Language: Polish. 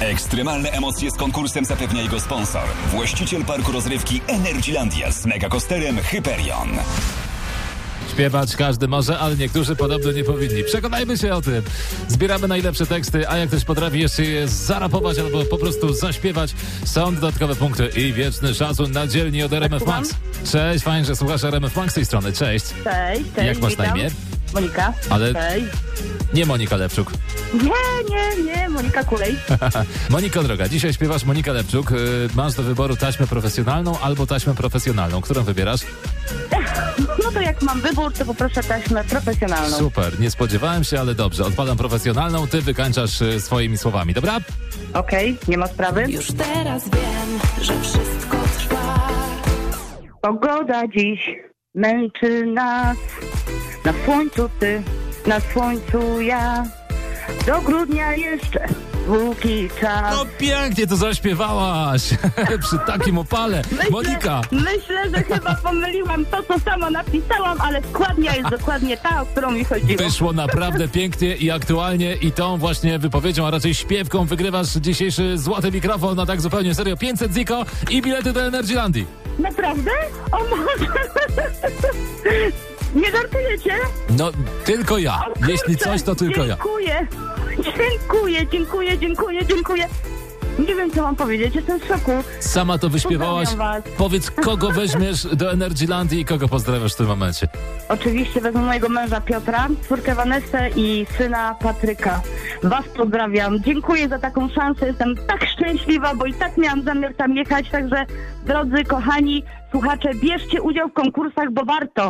Ekstremalne emocje z konkursem zapewnia jego sponsor. Właściciel parku rozrywki Energylandia z megakosterem Hyperion. Śpiewać każdy może, ale niektórzy podobno nie powinni. Przekonajmy się o tym. Zbieramy najlepsze teksty, a jak ktoś potrafi jeszcze je zarapować albo po prostu zaśpiewać, są dodatkowe punkty i wieczny szacun na dzielni od RMF Max. Cześć, fajnie, że słuchasz RMF Max z tej strony. Cześć. Cześć, cześć. Jak masz na imię? Monika. Ale-. Nie Monika Lepczuk. Nie, nie, nie, Monika Kulej. Moniko droga, dzisiaj śpiewasz Monika Lepczuk. Y, Masz do wyboru taśmę profesjonalną albo taśmę profesjonalną. Którą wybierasz? No to jak mam wybór, to poproszę taśmę profesjonalną. Super, nie spodziewałem się, ale dobrze. Odpalam profesjonalną, ty wykańczasz y, swoimi słowami, dobra? Okej, nie ma sprawy. Już teraz wiem, że wszystko trwa. Pogoda dziś męczy nas. Na słońcu ty, na słońcu ja. Do grudnia jeszcze długi czas. No pięknie to zaśpiewałaś przy takim opale. Monika, myślę, że chyba pomyliłam to, co sama napisałam, ale składnia jest dokładnie ta, o którą mi chodziło. wyszło naprawdę pięknie i aktualnie i tą właśnie wypowiedzią, a raczej śpiewką wygrywasz dzisiejszy złoty mikrofon na tak zupełnie serio 500 ziko i bilety do Energylandii. Naprawdę? O może... Nie żartujecie? No, tylko ja. O Jeśli kurczę, coś, to tylko ja. Dziękuję. Dziękuję, dziękuję, dziękuję, dziękuję. Nie wiem, co mam powiedzieć. Jestem w szoku. Sama to wyśpiewałaś. Powiedz, kogo weźmiesz do Energylandii i kogo pozdrawiasz w tym momencie. Oczywiście wezmę mojego męża Piotra, córkę Vanessę i syna Patryka. Was pozdrawiam. Dziękuję za taką szansę. Jestem tak szczęśliwa, bo i tak miałam zamiar tam jechać. Także, drodzy, kochani słuchacze, bierzcie udział w konkursach, bo warto.